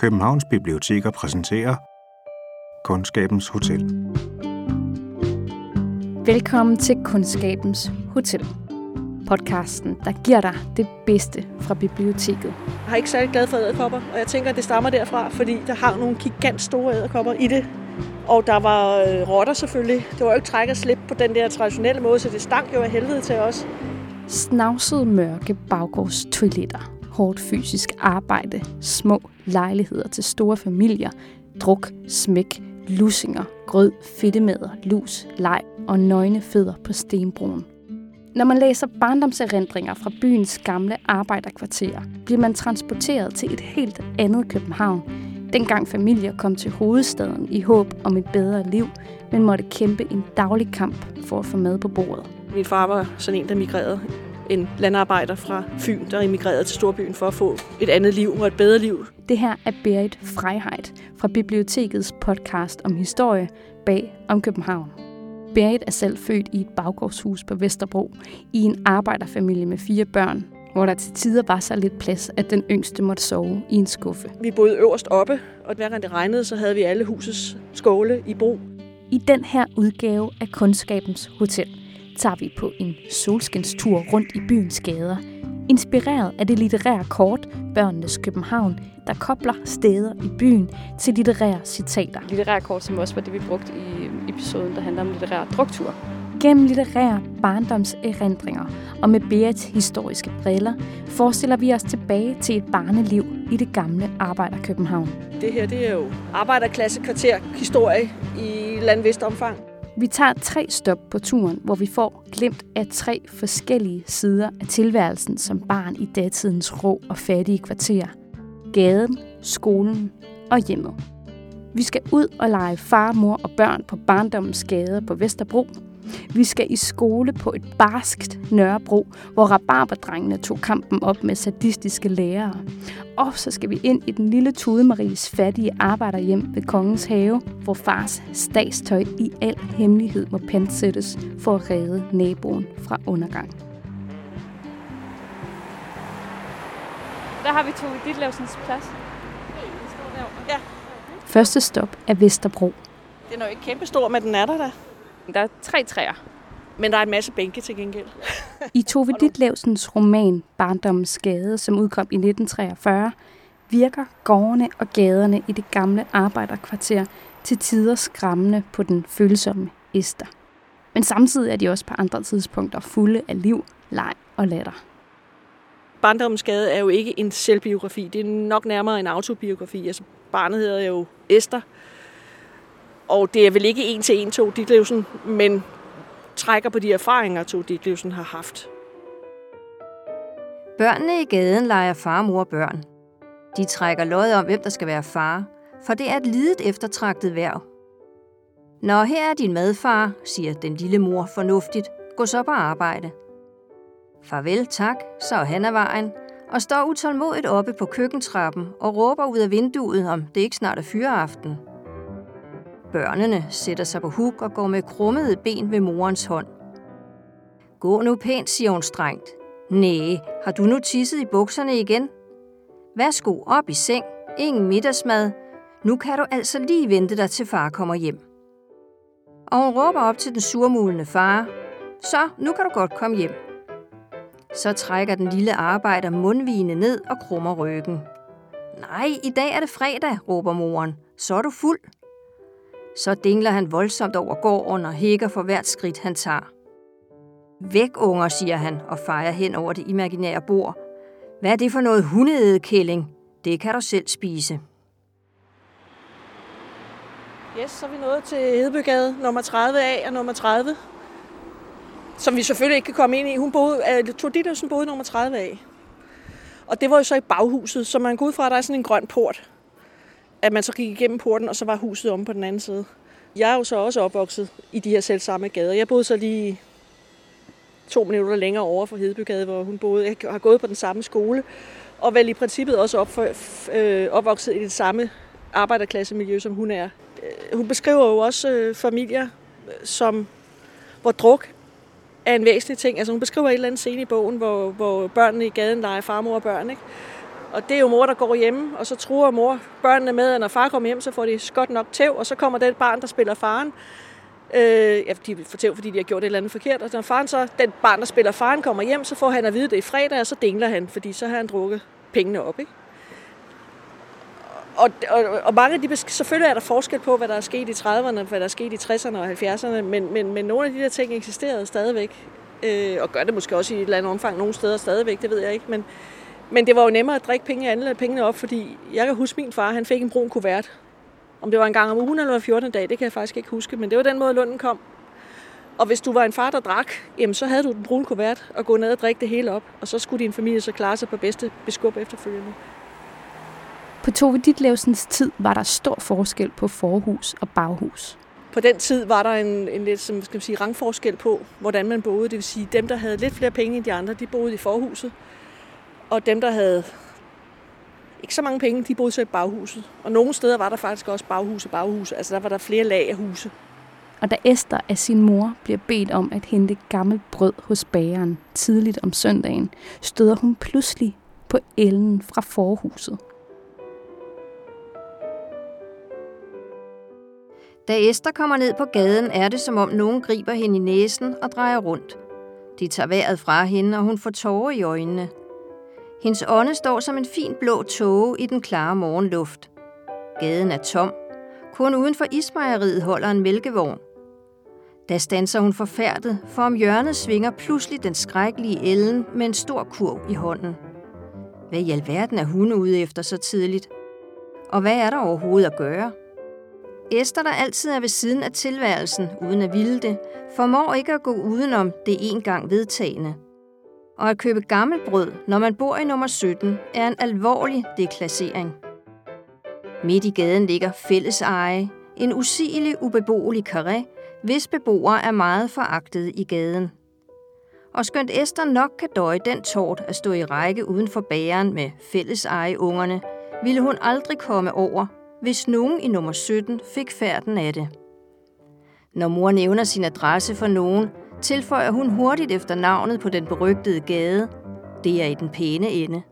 Københavns Biblioteker præsenterer Kundskabens Hotel. Velkommen til Kundskabens Hotel. Podcasten, der giver dig det bedste fra biblioteket. Jeg er ikke særlig glad for æderkopper, og jeg tænker, at det stammer derfra, fordi der har nogle gigant store æderkopper i det. Og der var øh, rotter selvfølgelig. Det var jo ikke træk og slip på den der traditionelle måde, så det stank jo af helvede til os. Snavsede mørke baggårdstoiletter, hårdt fysisk arbejde, små lejligheder til store familier, druk, smæk, lussinger, grød, fedtemader, lus, leg og nøgne fødder på stenbroen. Når man læser barndomserindringer fra byens gamle arbejderkvarterer, bliver man transporteret til et helt andet København. Dengang familier kom til hovedstaden i håb om et bedre liv, men måtte kæmpe en daglig kamp for at få mad på bordet. Min far var sådan en, der migrerede. En landarbejder fra Fyn, der emigrerede til Storbyen for at få et andet liv og et bedre liv. Det her er Berit Freiheit fra bibliotekets podcast om historie bag om København. Berit er selv født i et baggårdshus på Vesterbro i en arbejderfamilie med fire børn, hvor der til tider var så lidt plads, at den yngste måtte sove i en skuffe. Vi boede øverst oppe, og hver gang det regnede, så havde vi alle husets skåle i brug. I den her udgave af Kundskabens Hotel tager vi på en solskinstur rundt i byens gader, inspireret af det litterære kort Børnenes København, der kobler steder i byen til litterære citater. Litterære kort, som også var det, vi brugte i episoden, der handler om litterær druktur. Gennem litterære barndomserindringer og med Berits historiske briller forestiller vi os tilbage til et barneliv i det gamle arbejderkøbenhavn. Det her det er jo arbejderklassekvarter historie i landvist omfang. Vi tager tre stop på turen, hvor vi får glimt af tre forskellige sider af tilværelsen som barn i datidens rå og fattige kvarter. Gaden, skolen og hjemmet. Vi skal ud og lege far, mor og børn på barndommens gader på Vesterbro. Vi skal i skole på et barskt Nørrebro, hvor rabarberdrengene tog kampen op med sadistiske lærere. Og så skal vi ind i den lille Tude Maries fattige arbejderhjem ved Kongens Have, hvor fars statstøj i al hemmelighed må pansættes for at redde naboen fra undergang. Der har vi to i Ditlevsens plads. Ja, Første stop er Vesterbro. den er jo ikke kæmpestor, men den er der da. Der er tre træer. Men der er en masse bænke til gengæld. I Tove Ditlevsens roman Barndommens Gade, som udkom i 1943, virker gårdene og gaderne i det gamle arbejderkvarter til tider skræmmende på den følsomme Esther. Men samtidig er de også på andre tidspunkter fulde af liv, leg og latter. Barndommens Gade er jo ikke en selvbiografi. Det er nok nærmere en autobiografi. Altså, barnet hedder jo Esther. Og det er vel ikke en til en to Ditlevsen, men trækker på de erfaringer, to Ditlevsen har haft. Børnene i gaden leger far, mor og børn. De trækker lod om, hvem der skal være far, for det er et lidet eftertragtet værv. Nå, her er din madfar, siger den lille mor fornuftigt. Gå så på arbejde. Farvel, tak, så er han af vejen, og står utålmodigt oppe på køkkentrappen og råber ud af vinduet, om det ikke snart er fyreaften. Børnene sætter sig på huk og går med krummede ben ved morens hånd. Gå nu pænt, siger hun strengt. Næh, har du nu tisset i bukserne igen? Værsgo op i seng. Ingen middagsmad. Nu kan du altså lige vente dig til far kommer hjem. Og hun råber op til den surmulende far. Så, nu kan du godt komme hjem. Så trækker den lille arbejder mundvigene ned og krummer ryggen. Nej, i dag er det fredag, råber moren. Så er du fuld. Så dingler han voldsomt over gården og hækker for hvert skridt, han tager. Væk, unger, siger han og fejrer hen over det imaginære bord. Hvad er det for noget hundeædekælling? Det kan du selv spise. Yes, så er vi nået til Hedebygade, nummer 30A og nummer 30. Som vi selvfølgelig ikke kan komme ind i. Hun boede, uh, Ditlevsen boede nummer 30A. Og det var jo så i baghuset, så man går ud fra, at der er sådan en grøn port. At man så gik igennem porten, og så var huset om på den anden side. Jeg er jo så også opvokset i de her selv samme gader. Jeg boede så lige to minutter længere over for Hedebygade, hvor hun boede. Jeg har gået på den samme skole, og vel i princippet også op for, øh, opvokset i det samme arbejderklassemiljø, som hun er. Øh, hun beskriver jo også øh, familier, øh, som, hvor druk er en væsentlig ting. Altså hun beskriver et eller andet scene i bogen, hvor, hvor børnene i gaden leger farmor og børn. Ikke? Og det er jo mor, der går hjemme, og så truer mor børnene med, at når far kommer hjem, så får de godt nok tæv, og så kommer det barn, der spiller faren. Øh, ja, de får tæv, fordi de har gjort et eller andet forkert. Og når faren så, den barn, der spiller faren, kommer hjem, så får han at vide det i fredag, og så dingler han, fordi så har han drukket pengene op. Ikke? Og, og, og mange af de, selvfølgelig er der forskel på, hvad der er sket i 30'erne, hvad der er sket i 60'erne og 70'erne, men, men, men nogle af de der ting eksisterede stadigvæk, øh, og gør det måske også i et eller andet omfang nogle steder stadigvæk, det ved jeg ikke, men, men det var jo nemmere at drikke penge andet pengene op, fordi jeg kan huske min far, han fik en brun kuvert. Om det var en gang om ugen eller 14 dag, det kan jeg faktisk ikke huske, men det var den måde, lunden kom. Og hvis du var en far, der drak, jamen, så havde du den brune kuvert og gå ned og drikke det hele op, og så skulle din familie så klare sig på bedste beskub efterfølgende. På Tove Ditlevsens tid var der stor forskel på forhus og baghus. På den tid var der en, en lidt som skal man sige, rangforskel på, hvordan man boede. Det vil sige, dem, der havde lidt flere penge end de andre, de boede i forhuset. Og dem, der havde ikke så mange penge, de boede så i baghuset. Og nogle steder var der faktisk også baghus og baghus. Altså der var der flere lag af huse. Og da Esther af sin mor bliver bedt om at hente gammelt brød hos bageren tidligt om søndagen, støder hun pludselig på Ellen fra forhuset. Da Esther kommer ned på gaden, er det som om nogen griber hende i næsen og drejer rundt. De tager vejret fra hende, og hun får tårer i øjnene. Hendes ånde står som en fin blå tåge i den klare morgenluft. Gaden er tom. Kun uden for ismejeriet holder en mælkevogn. Da stanser hun forfærdet, for om hjørnet svinger pludselig den skrækkelige Ellen med en stor kurv i hånden. Hvad i alverden er hun ude efter så tidligt? Og hvad er der overhovedet at gøre? Esther, der altid er ved siden af tilværelsen, uden at ville det, formår ikke at gå udenom det engang vedtagende. Og at købe gammelbrød, når man bor i nummer 17, er en alvorlig deklassering. Midt i gaden ligger fælleseje, en usigelig, ubeboelig karé, hvis beboere er meget foragtet i gaden. Og skønt Esther nok kan døje den tårt at stå i række uden for bageren med fælleseje ungerne, ville hun aldrig komme over, hvis nogen i nummer 17 fik færden af det. Når mor nævner sin adresse for nogen, tilføjer hun hurtigt efter navnet på den berygtede gade. Det er i den pæne ende.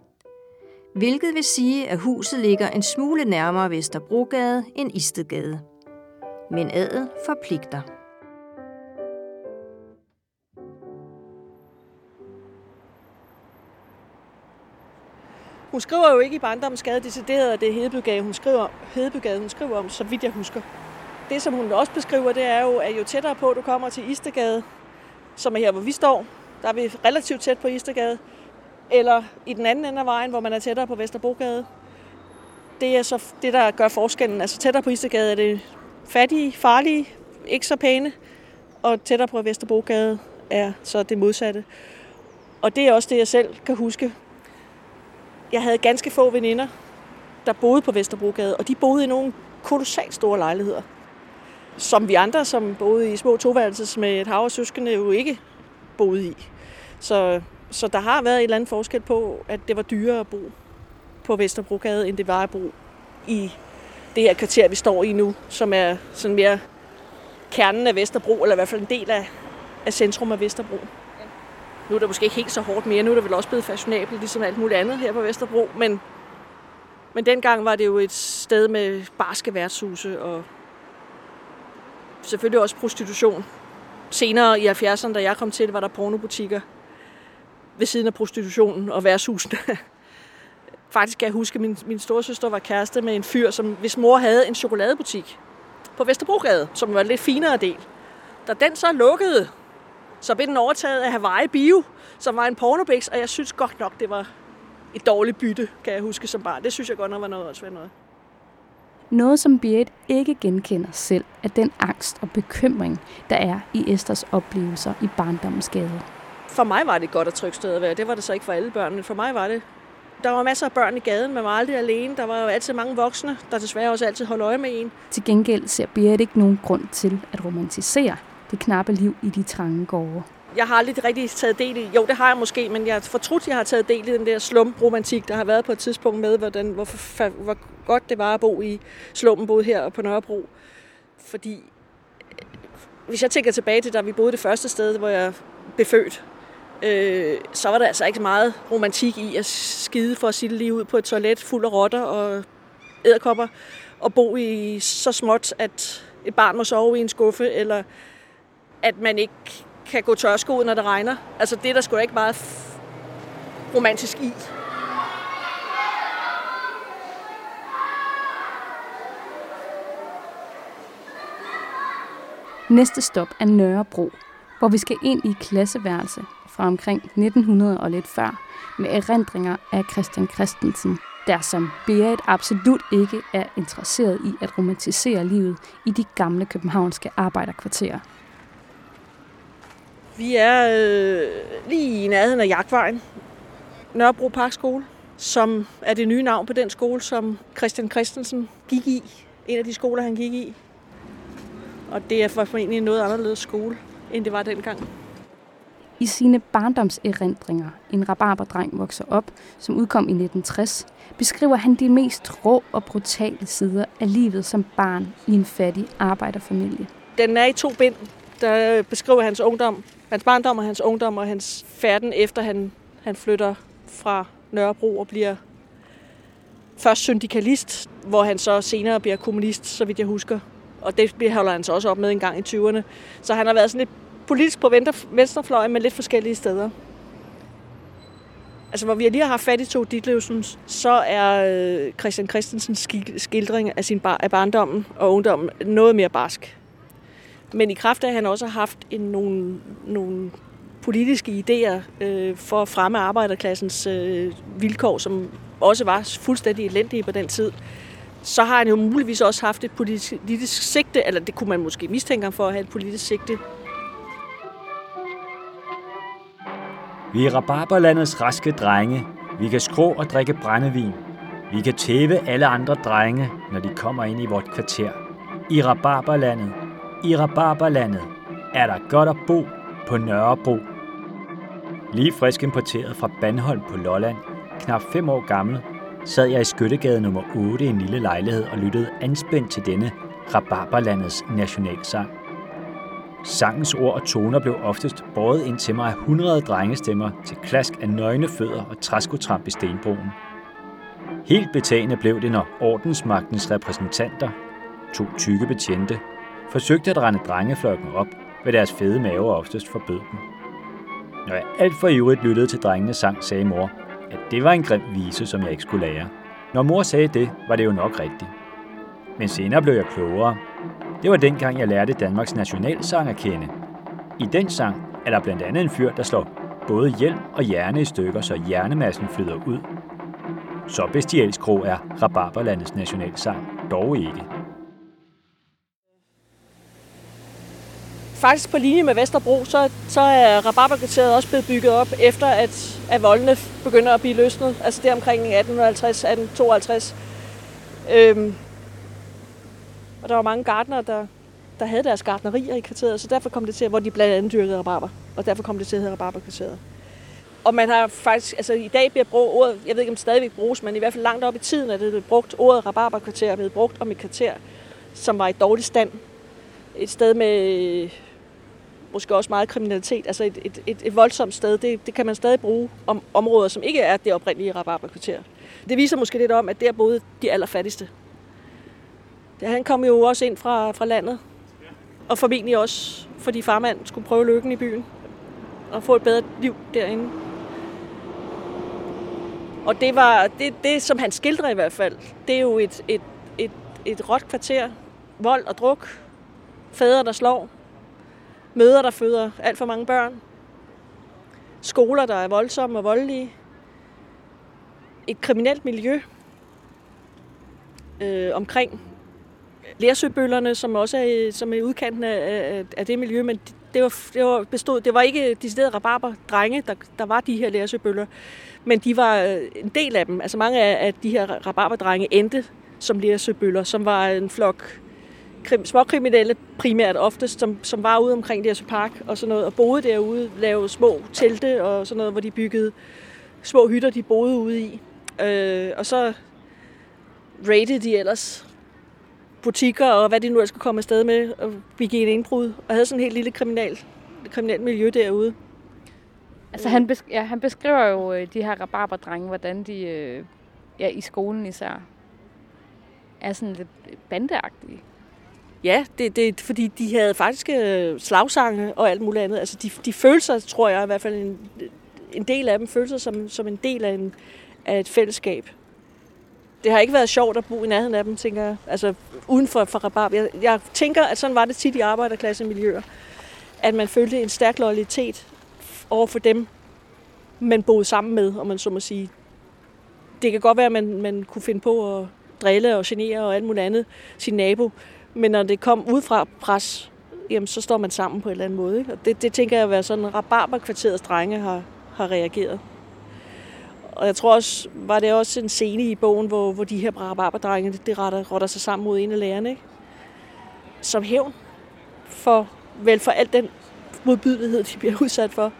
Hvilket vil sige, at huset ligger en smule nærmere Vesterbrogade end Istedgade. Men adel forpligter. Hun skriver jo ikke i barndomsgade decideret, at det er Hedebygade, hun skriver, Hedebygade, hun skriver om, så vidt jeg husker. Det, som hun også beskriver, det er jo, at jo tættere på du kommer til Istegade, som er her, hvor vi står, der er vi relativt tæt på Istergade. eller i den anden ende af vejen, hvor man er tættere på Vesterbrogade. Det er så det, der gør forskellen. Altså tættere på Istergade er det fattige, farlige, ikke så pæne, og tættere på Vesterbrogade er så det modsatte. Og det er også det, jeg selv kan huske jeg havde ganske få veninder, der boede på Vesterbrogade, og de boede i nogle kolossalt store lejligheder. Som vi andre, som boede i små toværelses med et hav og søskende, jo ikke boede i. Så, så der har været et eller andet forskel på, at det var dyrere at bo på Vesterbrogade, end det var at bo i det her kvarter, vi står i nu, som er sådan mere kernen af Vesterbro, eller i hvert fald en del af, af centrum af Vesterbro. Nu er det måske ikke helt så hårdt mere, nu er det vel også blevet fashionabelt, ligesom alt muligt andet her på Vesterbro, men, men dengang var det jo et sted med barske værtshuse og selvfølgelig også prostitution. Senere i 70'erne, da jeg kom til, var der pornobutikker ved siden af prostitutionen og værtshusene. Faktisk kan jeg huske, at min, min storesøster var kæreste med en fyr, som hvis mor havde en chokoladebutik på Vesterbrogade, som var en lidt finere del. Da den så lukkede, så blev den overtaget af Hawaii Bio, som var en pornobix, og jeg synes godt nok, det var et dårligt bytte, kan jeg huske som barn. Det synes jeg godt nok var noget også noget. Noget, som Berit ikke genkender selv, er den angst og bekymring, der er i Esters oplevelser i barndommens gade. For mig var det et godt og trygt sted at være. Det var det så ikke for alle børnene. For mig var det. Der var masser af børn i gaden, man var aldrig alene. Der var jo altid mange voksne, der desværre også altid holdt øje med en. Til gengæld ser Berit ikke nogen grund til at romantisere det knappe liv i de trange gårde. Jeg har aldrig rigtig taget del i, jo det har jeg måske, men jeg har fortrudt, at jeg har taget del i den der slumromantik, der har været på et tidspunkt med, hvordan, hvor, hvor godt det var at bo i slummen, både her og på Nørrebro. Fordi hvis jeg tænker tilbage til, da vi boede det første sted, hvor jeg blev født, øh, så var der altså ikke meget romantik i at skide for at sige lige ud på et toilet fuld af rotter og æderkopper, og bo i så småt, at et barn må sove i en skuffe, eller at man ikke kan gå tørskoet, når det regner. Altså det er der sgu ikke meget romantisk i. Næste stop er Nørrebro, hvor vi skal ind i klasseværelse fra omkring 1900 og lidt før, med erindringer af Christian Christensen, der som Berit absolut ikke er interesseret i at romantisere livet i de gamle københavnske arbejderkvarterer. Vi er øh, lige i nærheden af Jagtvejen, Nørrebro Parkskole, som er det nye navn på den skole, som Christian Christensen gik i. En af de skoler, han gik i. Og det er for en noget anderledes skole, end det var dengang. I sine barndomserindringer, En rabarberdreng vokser op, som udkom i 1960, beskriver han de mest rå og brutale sider af livet som barn i en fattig arbejderfamilie. Den er i to bind, der beskriver hans ungdom, hans barndom og hans ungdom og hans færden efter han, han flytter fra Nørrebro og bliver først syndikalist, hvor han så senere bliver kommunist, så vidt jeg husker. Og det holder han så også op med en gang i 20'erne. Så han har været sådan lidt politisk på venstrefløjen, men lidt forskellige steder. Altså, hvor vi lige har haft fat i to Ditlevsen, så er øh, Christian Christensens skildring af, sin bar- af barndommen og ungdommen noget mere barsk. Men i kraft af, at han også har haft en, nogle, nogle politiske idéer øh, for at fremme arbejderklassens øh, vilkår, som også var fuldstændig elendige på den tid, så har han jo muligvis også haft et politisk, sigte, eller det kunne man måske mistænke ham for at have et politisk sigte. Vi er rabarberlandets raske drenge. Vi kan skrå og drikke brændevin. Vi kan tæve alle andre drenge, når de kommer ind i vort kvarter. I rabarberlandet, i rabarberlandet, er der godt at bo på Nørrebro. Lige frisk importeret fra Bandholm på Lolland, knap fem år gammel, sad jeg i Skyttegade nummer 8 i en lille lejlighed og lyttede anspændt til denne Rabarberlandets nationalsang. Sangens ord og toner blev oftest båret ind til mig af hundrede drengestemmer til klask af nøgne fødder og træskotramp i stenbroen. Helt betagende blev det, når ordensmagtens repræsentanter, to tykke betjente, forsøgte at rende drengeflokken op, hvad deres fede mave oftest forbød dem. Når jeg alt for ivrigt lyttede til drengenes sang, sagde mor, at det var en grim vise, som jeg ikke skulle lære. Når mor sagde det, var det jo nok rigtigt. Men senere blev jeg klogere. Det var dengang, jeg lærte Danmarks nationalsang at kende. I den sang er der blandt andet en fyr, der slår både hjelm og hjerne i stykker, så hjernemassen flyder ud. Så bestialsk er Rabarberlandets nationalsang dog ikke. Faktisk på linje med Vesterbro, så, så er Rabarberkvarteret også blevet bygget op, efter at, at voldene begynder at blive løsnet. Altså det omkring 1850-1852. Øhm, og der var mange gardnere, der, der havde deres gardnerier i kvarteret, så derfor kom det til, hvor de blandt andet dyrkede rabarber. Og derfor kom det til at hedde Rabarberkvarteret. Og man har faktisk, altså i dag bliver brugt ordet, jeg ved ikke om det stadigvæk bruges, men i hvert fald langt op i tiden er det brugt, ordet rabarberkvarter er blevet brugt om et kvarter, som var i dårlig stand. Et sted med måske også meget kriminalitet. Altså et, et, et, et voldsomt sted, det, det kan man stadig bruge om områder, som ikke er det oprindelige rabarberkvarter. Det viser måske lidt om, at der boede de allerfattigste. Ja, han kom jo også ind fra, fra landet, og formentlig også, fordi farmand skulle prøve lykken i byen og få et bedre liv derinde. Og det var det, det som han skildrer i hvert fald, det er jo et, et, et, et råt kvarter, vold og druk, fædre, der slår, møder, der føder alt for mange børn, skoler, der er voldsomme og voldelige, et kriminelt miljø øh, omkring lærsøbøllerne, som også er, som er udkanten af, af, det miljø, men det var, det var, bestod, det var ikke de steder rabarber drenge, der, der var de her lærsøbøller, men de var øh, en del af dem. Altså mange af, af de her rabarberdrenge endte som lærsøbøller, som var en flok krim, småkriminelle primært oftest, som, som var ude omkring her Park og sådan noget, og boede derude, lavede små telte og sådan noget, hvor de byggede små hytter, de boede ude i. Øh, og så raidede de ellers butikker og hvad de nu ellers skulle komme afsted med, og begik en indbrud, og havde sådan en helt lille kriminal, kriminelt miljø derude. Altså han, besk- ja, han beskriver jo øh, de her rabarberdrenge, hvordan de øh, ja, i skolen især er sådan lidt bandeagtige. Ja, det, det, fordi de havde faktisk øh, slagsange og alt muligt andet. Altså de, de følte sig, tror jeg i hvert fald, en, en del af dem følte sig som, som en del af, en, af et fællesskab. Det har ikke været sjovt at bo i nærheden af dem, tænker jeg. Altså uden for, for rabarb. Jeg, jeg tænker, at sådan var det tit i arbejderklassemiljøer. At man følte en stærk loyalitet over for dem, man boede sammen med, om man så må sige. Det kan godt være, at man, man kunne finde på at drille og genere og alt muligt andet sin nabo. Men når det kom ud fra pres, jamen, så står man sammen på en eller anden måde. Ikke? Og det, det tænker jeg at være sådan, at rabarberkvarterets drenge har, har reageret. Og jeg tror også, var det også en scene i bogen, hvor, hvor de her rabarberdrenge, det, det retter, rotter sig sammen mod en af lærerne. Ikke? Som hævn for, vel for al den modbydelighed, de bliver udsat for.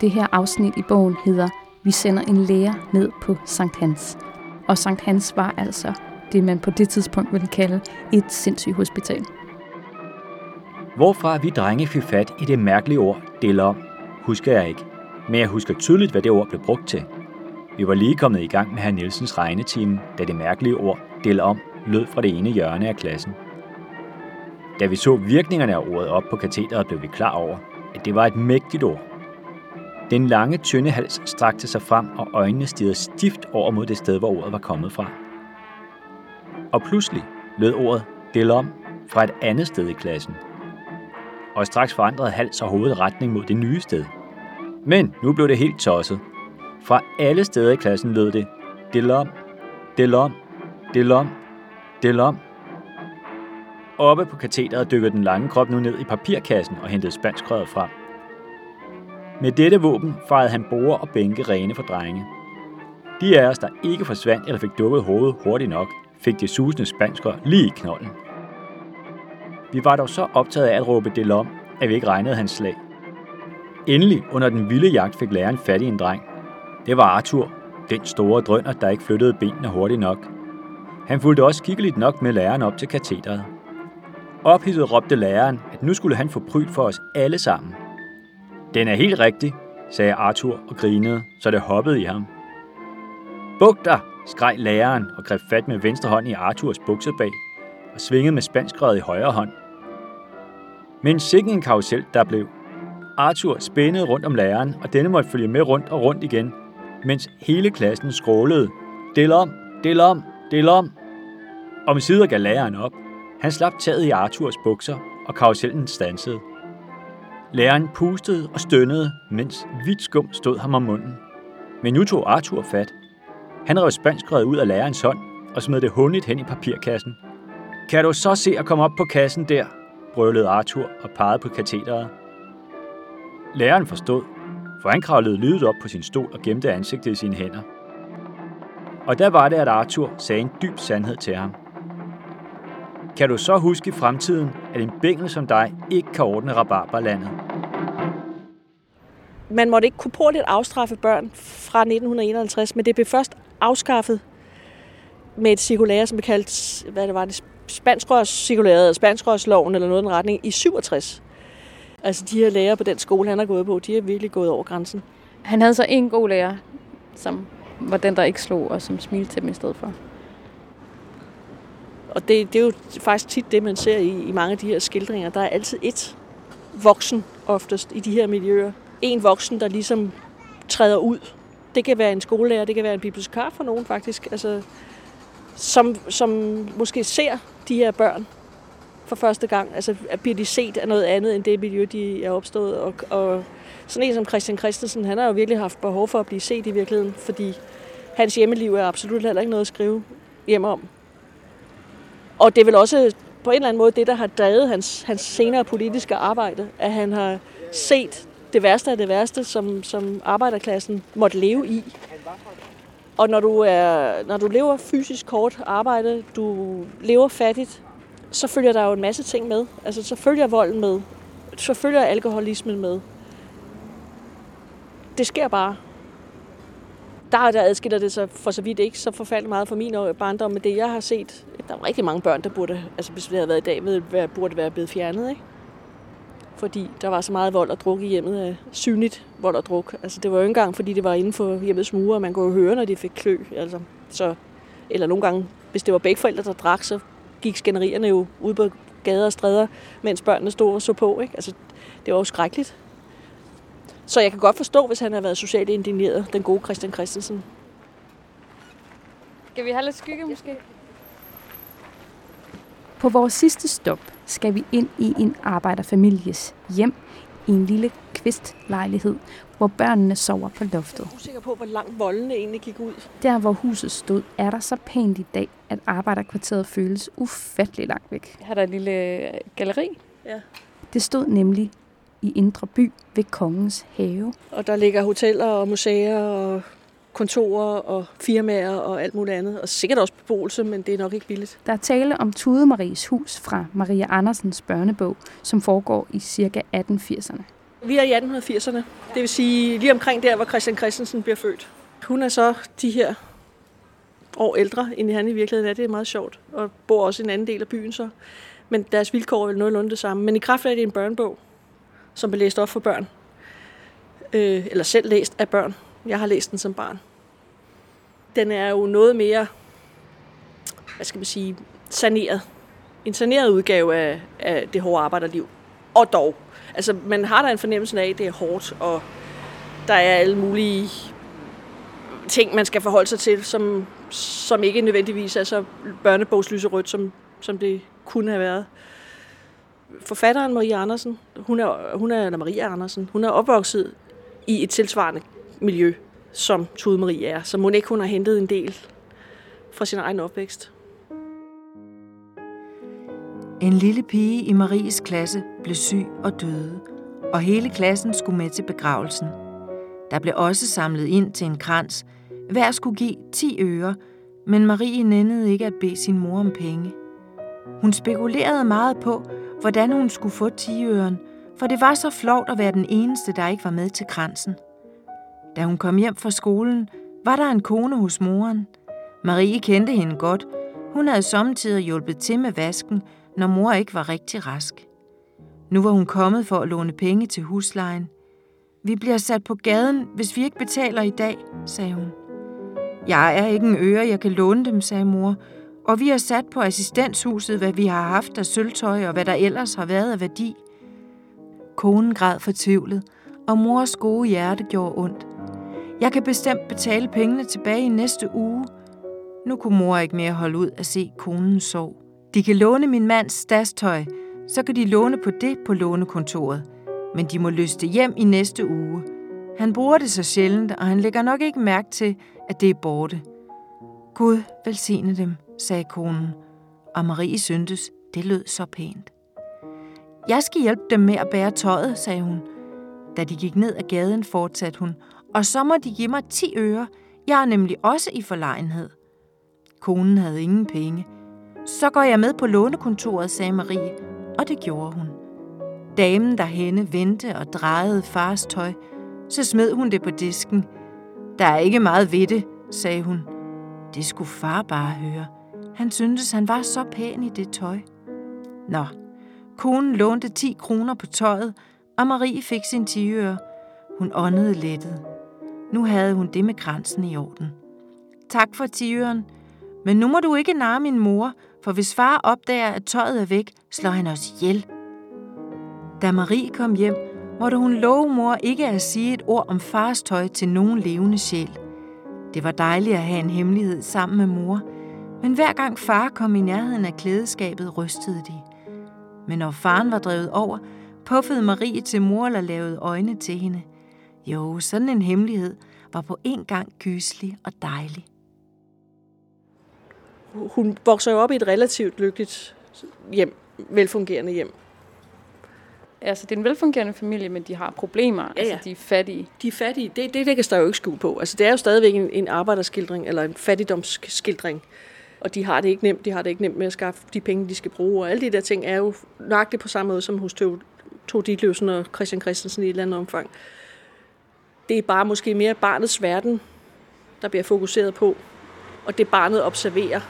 Det her afsnit i bogen hedder Vi sender en lærer ned på Sankt Hans. Og Sankt Hans var altså det, man på det tidspunkt ville kalde et sindssygt hospital. Hvorfra vi drenge fik fat i det mærkelige ord deler om, husker jeg ikke. Men jeg husker tydeligt, hvad det ord blev brugt til. Vi var lige kommet i gang med herr Nielsens regnetime, da det mærkelige ord deler om lød fra det ene hjørne af klassen. Da vi så virkningerne af ordet op på katedret, blev vi klar over, at det var et mægtigt ord. Den lange, tynde hals strakte sig frem, og øjnene stirrede stift over mod det sted, hvor ordet var kommet fra. Og pludselig lød ordet del om fra et andet sted i klassen. Og straks forandrede hals og hoved retning mod det nye sted. Men nu blev det helt tosset. Fra alle steder i klassen lød det del om, del om, del om, del om. Oppe på katheteret dykkede den lange krop nu ned i papirkassen og hentede spanskrøret frem. Med dette våben fejrede han borer og bænke rene for drenge. De af os, der ikke forsvandt eller fik dukket hovedet hurtigt nok, fik det susende spansker lige i knolden. Vi var dog så optaget af at råbe det om, at vi ikke regnede hans slag. Endelig under den vilde jagt fik læreren fat i en dreng. Det var Arthur, den store drønner, der ikke flyttede benene hurtigt nok. Han fulgte også kiggeligt nok med læreren op til katedret. Ophidset råbte læreren, at nu skulle han få pryd for os alle sammen. Den er helt rigtig, sagde Arthur og grinede, så det hoppede i ham. Buk dig, skreg læreren og greb fat med venstre hånd i Arthurs buksebag og svingede med spanskrøret i højre hånd. Men sikken en karusel, der blev. Arthur spændede rundt om læreren, og denne måtte følge med rundt og rundt igen, mens hele klassen skrålede. Del om, del om, del om. Om sider gav læreren op. Han slap taget i Arthurs bukser, og karusellen stansede. Læreren pustede og stønnede, mens hvidt skum stod ham om munden. Men nu tog Arthur fat. Han rev spanskrøret ud af lærerens hånd og smed det hundigt hen i papirkassen. Kan du så se at komme op på kassen der? brølede Arthur og pegede på kateteret. Læreren forstod, for han kravlede lydet op på sin stol og gemte ansigtet i sine hænder. Og der var det, at Arthur sagde en dyb sandhed til ham. Kan du så huske i fremtiden, at en bængel som dig ikke kan ordne rabarberlandet? Man måtte ikke korporligt afstraffe børn fra 1951, men det blev først afskaffet med et cirkulære, som blev kaldt, hvad det var, det spanskrørscirkulæret, spanskrørsloven eller noget i den retning, i 67. Altså de her lærere på den skole, han har gået på, de er virkelig gået over grænsen. Han havde så en god lærer, som var den, der ikke slog, og som smilte til dem i stedet for. Og det, det er jo faktisk tit det, man ser i, i mange af de her skildringer. Der er altid et voksen oftest i de her miljøer. En voksen, der ligesom træder ud. Det kan være en skolelærer, det kan være en bibliotekar for nogen faktisk. Altså, som, som måske ser de her børn for første gang. Altså bliver de set af noget andet end det miljø, de er opstået. Og, og sådan en som Christian Christensen, han har jo virkelig haft behov for at blive set i virkeligheden, fordi hans hjemmeliv er absolut heller ikke noget at skrive hjem om. Og det er vel også på en eller anden måde det, der har drevet hans, hans senere politiske arbejde, at han har set det værste af det værste, som, som arbejderklassen måtte leve i. Og når du, er, når du lever fysisk hårdt arbejde, du lever fattigt, så følger der jo en masse ting med. Altså, så følger volden med. Så følger alkoholismen med. Det sker bare. Der, der adskiller det sig for så vidt ikke så forfærdeligt meget for min barndom, men det jeg har set, der er rigtig mange børn, der burde, altså hvis det havde været i dag, burde være blevet fjernet, ikke? Fordi der var så meget vold og druk i hjemmet af synligt vold og druk. Altså det var jo ikke engang, fordi det var inden for hjemmets mure, og man kunne jo høre, når de fik klø. Altså, så, eller nogle gange, hvis det var begge forældre, der drak, så gik skænderierne jo ud på gader og stræder, mens børnene stod og så på. Ikke? Altså, det var jo skrækkeligt. Så jeg kan godt forstå, hvis han har været socialt indigneret, den gode Christian Christensen. Skal vi have lidt skygge måske? På vores sidste stop skal vi ind i en arbejderfamilies hjem i en lille kvistlejlighed, hvor børnene sover på loftet. Jeg er usikker på, hvor langt voldene egentlig gik ud. Der, hvor huset stod, er der så pænt i dag, at arbejderkvarteret føles ufattelig langt væk. Her er der et lille galleri. Ja. Det stod nemlig i Indre By ved Kongens Have. Og der ligger hoteller og museer og kontorer og firmaer og alt muligt andet. Og sikkert også beboelse, men det er nok ikke billigt. Der er tale om Tude Maries hus fra Maria Andersens børnebog, som foregår i ca. 1880'erne. Vi er i 1880'erne. Det vil sige lige omkring der, hvor Christian Christensen bliver født. Hun er så de her år ældre, end han i virkeligheden er. Det er meget sjovt. Og bor også i en anden del af byen så. Men deres vilkår er vel nogenlunde det samme. Men i kraft af, det er en børnebog, som bliver læst op for børn. Øh, eller selv læst af børn. Jeg har læst den som barn. Den er jo noget mere, hvad skal man sige, saneret. En saneret udgave af, af det hårde arbejderliv. Og dog. Altså, man har da en fornemmelse af, at det er hårdt, og der er alle mulige ting, man skal forholde sig til, som, som ikke nødvendigvis er så børnebogslyserødt, som, som det kunne have været. Forfatteren Marie Andersen, hun er, hun er, eller Maria Andersen, hun er opvokset i et tilsvarende miljø, som Tude Marie er. Så må ikke hun har hentet en del fra sin egen opvækst. En lille pige i Maries klasse blev syg og døde, og hele klassen skulle med til begravelsen. Der blev også samlet ind til en krans. Hver skulle give 10 øre, men Marie nændede ikke at bede sin mor om penge. Hun spekulerede meget på, hvordan hun skulle få 10 øren, for det var så flovt at være den eneste, der ikke var med til kransen. Da hun kom hjem fra skolen, var der en kone hos moren. Marie kendte hende godt. Hun havde samtidig hjulpet til med vasken, når mor ikke var rigtig rask. Nu var hun kommet for at låne penge til huslejen. Vi bliver sat på gaden, hvis vi ikke betaler i dag, sagde hun. Jeg er ikke en øre, jeg kan låne dem, sagde mor, og vi har sat på assistenshuset, hvad vi har haft af sølvtøj og hvad der ellers har været af værdi. Konen græd fortvivlet, og mors gode hjerte gjorde ondt. Jeg kan bestemt betale pengene tilbage i næste uge. Nu kunne mor ikke mere holde ud at se konen sov. De kan låne min mands stastøj, så kan de låne på det på lånekontoret. Men de må løste hjem i næste uge. Han bruger det så sjældent, og han lægger nok ikke mærke til, at det er borte. Gud velsigne dem, sagde konen, og Marie syntes, det lød så pænt. Jeg skal hjælpe dem med at bære tøjet, sagde hun. Da de gik ned ad gaden, fortsatte hun, og så må de give mig 10 øre. Jeg er nemlig også i forlegenhed. Konen havde ingen penge. Så går jeg med på lånekontoret, sagde Marie, og det gjorde hun. Damen derhenne vendte og drejede fars tøj. Så smed hun det på disken. Der er ikke meget ved det, sagde hun. Det skulle far bare høre. Han syntes, han var så pæn i det tøj. Nå, konen lånte 10 kroner på tøjet, og Marie fik sin 10 øre. Hun åndede lettet. Nu havde hun det med kransen i orden. Tak for tiøren, men nu må du ikke narre min mor, for hvis far opdager, at tøjet er væk, slår han os ihjel. Da Marie kom hjem, måtte hun love mor ikke at sige et ord om fars tøj til nogen levende sjæl. Det var dejligt at have en hemmelighed sammen med mor, men hver gang far kom i nærheden af klædeskabet, rystede de. Men når faren var drevet over, puffede Marie til mor og lavede øjne til hende. Jo, sådan en hemmelighed var på en gang gyselig og dejlig. Hun vokser jo op i et relativt lykkeligt hjem, velfungerende hjem. Altså, det er en velfungerende familie, men de har problemer. Ja, ja. Altså, de er fattige. De er fattige. Det, det lægges der jo ikke skue på. Altså, det er jo stadigvæk en, en arbejderskildring, eller en fattigdomsskildring. Og de har det ikke nemt. De har det ikke nemt med at skaffe de penge, de skal bruge. Og alle de der ting er jo nøjagtigt på samme måde som hos Tove Ditlevsen og Christian Christensen i et eller andet omfang. Det er bare måske mere barnets verden, der bliver fokuseret på. Og det barnet observerer.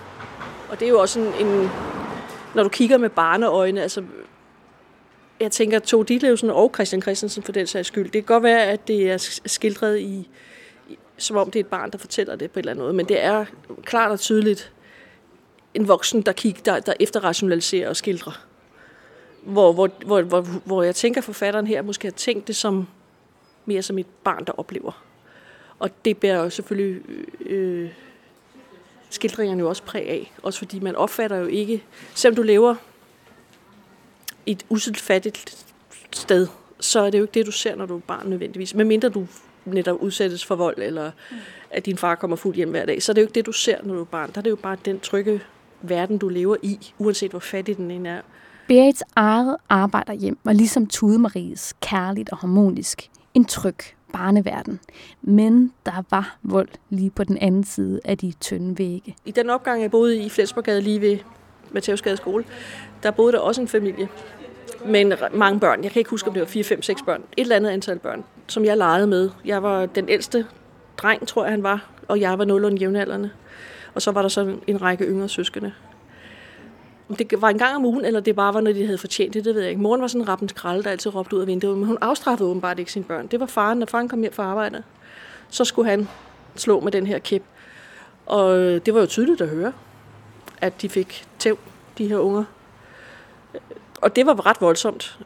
Og det er jo også en, en når du kigger med barneøjne, altså jeg tænker, Tove Ditlevsen og Christian Christensen for den sags skyld. Det kan godt være, at det er skildret i, i, som om det er et barn, der fortæller det på et eller andet måde, men det er klart og tydeligt en voksen, der, kigger, der, der efterrationaliserer og skildrer. Hvor, hvor, hvor, hvor, hvor jeg tænker, forfatteren her måske har tænkt det som mere som et barn, der oplever. Og det bærer jo selvfølgelig øh, skildringerne jo også præg af. Også fordi man opfatter jo ikke, selvom du lever i et uselfattigt sted, så er det jo ikke det, du ser, når du er barn nødvendigvis. Medmindre du netop udsættes for vold, eller at din far kommer fuld hjem hver dag, så er det jo ikke det, du ser, når du er barn. Der er det jo bare den trygge verden, du lever i, uanset hvor fattig den end er. Berits eget arbejderhjem var ligesom Tude Maries kærligt og harmonisk. En tryg barneverden. Men der var vold lige på den anden side af de tynde vægge. I den opgang, jeg boede i Flensborgade lige ved Matthæusgade skole, der boede der også en familie, men mange børn. Jeg kan ikke huske, om det var 4, 5, 6 børn. Et eller andet antal børn, som jeg legede med. Jeg var den ældste dreng, tror jeg han var, og jeg var nogenlunde jævnaldrende. Og så var der så en række yngre søskende. Om det var en gang om ugen, eller det bare var, når de havde fortjent det, det ved jeg ikke. Moren var sådan en rappens kralde, der altid råbte ud af vinduet, men hun afstraffede åbenbart ikke sine børn. Det var faren, når faren kom hjem fra arbejde, så skulle han slå med den her kæp. Og øh, det var jo tydeligt at høre, at de fik tæv, de her unger. Og det var ret voldsomt.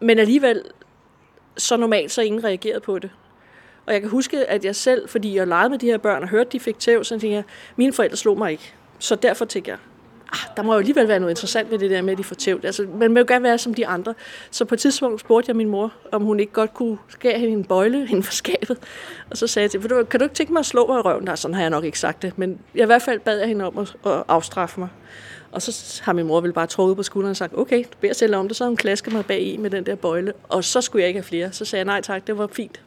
Men alligevel, så normalt, så ingen reagerede på det. Og jeg kan huske, at jeg selv, fordi jeg legede med de her børn og hørte, at de fik tæv, så tænkte jeg, mine forældre slog mig ikke. Så derfor tænkte jeg, ah, der må jo alligevel være noget interessant ved det der med, at de får tæv. Altså, man vil jo gerne være som de andre. Så på et tidspunkt spurgte jeg min mor, om hun ikke godt kunne skære hende en bøjle inden for skabet. Og så sagde jeg til kan du ikke tænke mig at slå mig i røven? Der, sådan har jeg nok ikke sagt det, men jeg i hvert fald bad jeg hende om at, at afstraffe mig. Og så har min mor vel bare trukket på skulderen og sagt, okay, du beder selv om det, så har hun klasket mig bag i med den der bøjle. Og så skulle jeg ikke have flere. Så sagde jeg, nej tak, det var fint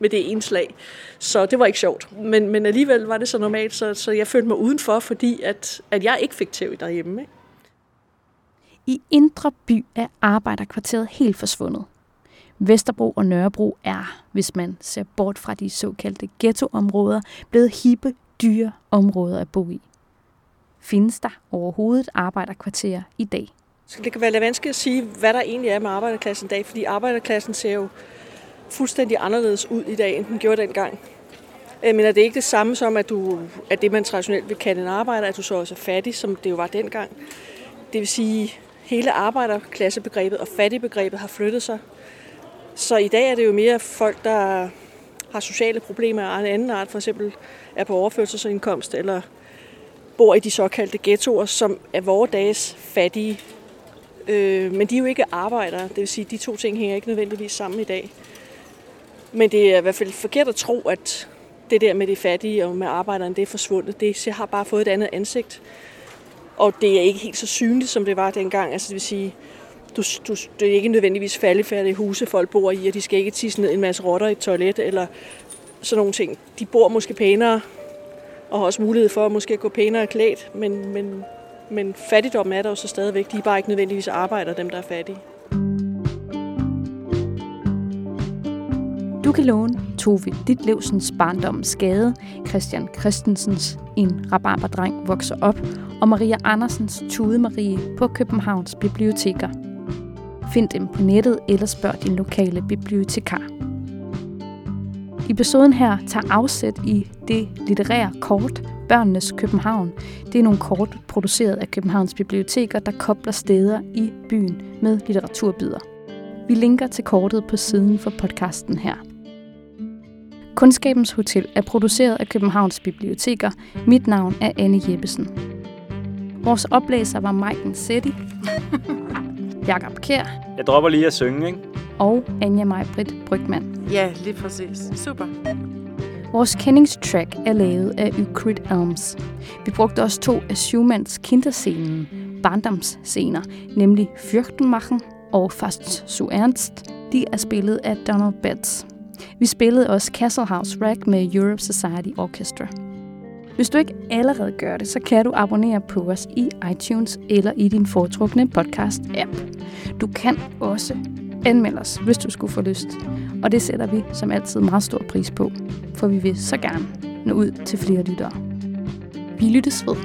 med det ene slag. Så det var ikke sjovt. Men, men alligevel var det så normalt, så, så jeg følte mig udenfor, fordi at, at jeg ikke fik tæv derhjemme. Ikke? I Indre By er arbejderkvarteret helt forsvundet. Vesterbro og Nørrebro er, hvis man ser bort fra de såkaldte ghettoområder, blevet hippe, dyre områder at bo i. Findes der overhovedet arbejderkvarterer i dag? Så det kan være lidt vanskeligt at sige, hvad der egentlig er med arbejderklassen i dag, fordi arbejderklassen ser jo fuldstændig anderledes ud i dag, end den gjorde dengang. Øh, men er det ikke det samme som, at, du, at det, man traditionelt vil kalde en arbejder, at du så også er fattig, som det jo var dengang? Det vil sige, hele arbejderklassebegrebet og fattigbegrebet har flyttet sig. Så i dag er det jo mere folk, der har sociale problemer af en anden art, for eksempel er på overførselsindkomst, eller bor i de såkaldte ghettoer, som er vores dages fattige. Øh, men de er jo ikke arbejdere, det vil sige, at de to ting hænger ikke nødvendigvis sammen i dag. Men det er i hvert fald forkert at tro, at det der med de fattige og med arbejderne, det er forsvundet. Det har bare fået et andet ansigt. Og det er ikke helt så synligt, som det var dengang. Altså det vil sige, du, du, det er ikke nødvendigvis faldefærdige huse, folk bor i, og de skal ikke tisse ned en masse rotter i et toilet, eller sådan nogle ting. De bor måske pænere, og har også mulighed for at måske gå pænere klædt, men, men, men fattigdom er der jo så stadigvæk. De er bare ikke nødvendigvis arbejder, dem der er fattige. Du kan låne Tove Ditlevsens barndoms skade, Christian Christensens En rabarberdreng vokser op, og Maria Andersens Tude Marie på Københavns Biblioteker. Find dem på nettet eller spørg din lokale bibliotekar. Episoden her tager afsæt i det litterære kort Børnenes København. Det er nogle kort produceret af Københavns Biblioteker, der kobler steder i byen med litteraturbyder. Vi linker til kortet på siden for podcasten her. Kundskabens Hotel er produceret af Københavns Biblioteker. Mit navn er Anne Jeppesen. Vores oplæser var Maiken Setti, Jakob Kær. Jeg dropper lige at synge, ikke? Og Anja Majbrit Brygman. Ja, lige præcis. Super. Vores kendingstrack er lavet af Ukrit Elms. Vi brugte også to af Schumanns kinderscenen, barndomsscener, nemlig Fyrchtenmachen og Fast zu Ernst. De er spillet af Donald Betts. Vi spillede også Castle House Rack med Europe Society Orchestra. Hvis du ikke allerede gør det, så kan du abonnere på os i iTunes eller i din foretrukne podcast-app. Du kan også anmelde os, hvis du skulle få lyst. Og det sætter vi som altid meget stor pris på, for vi vil så gerne nå ud til flere lyttere. Vi lyttes ved.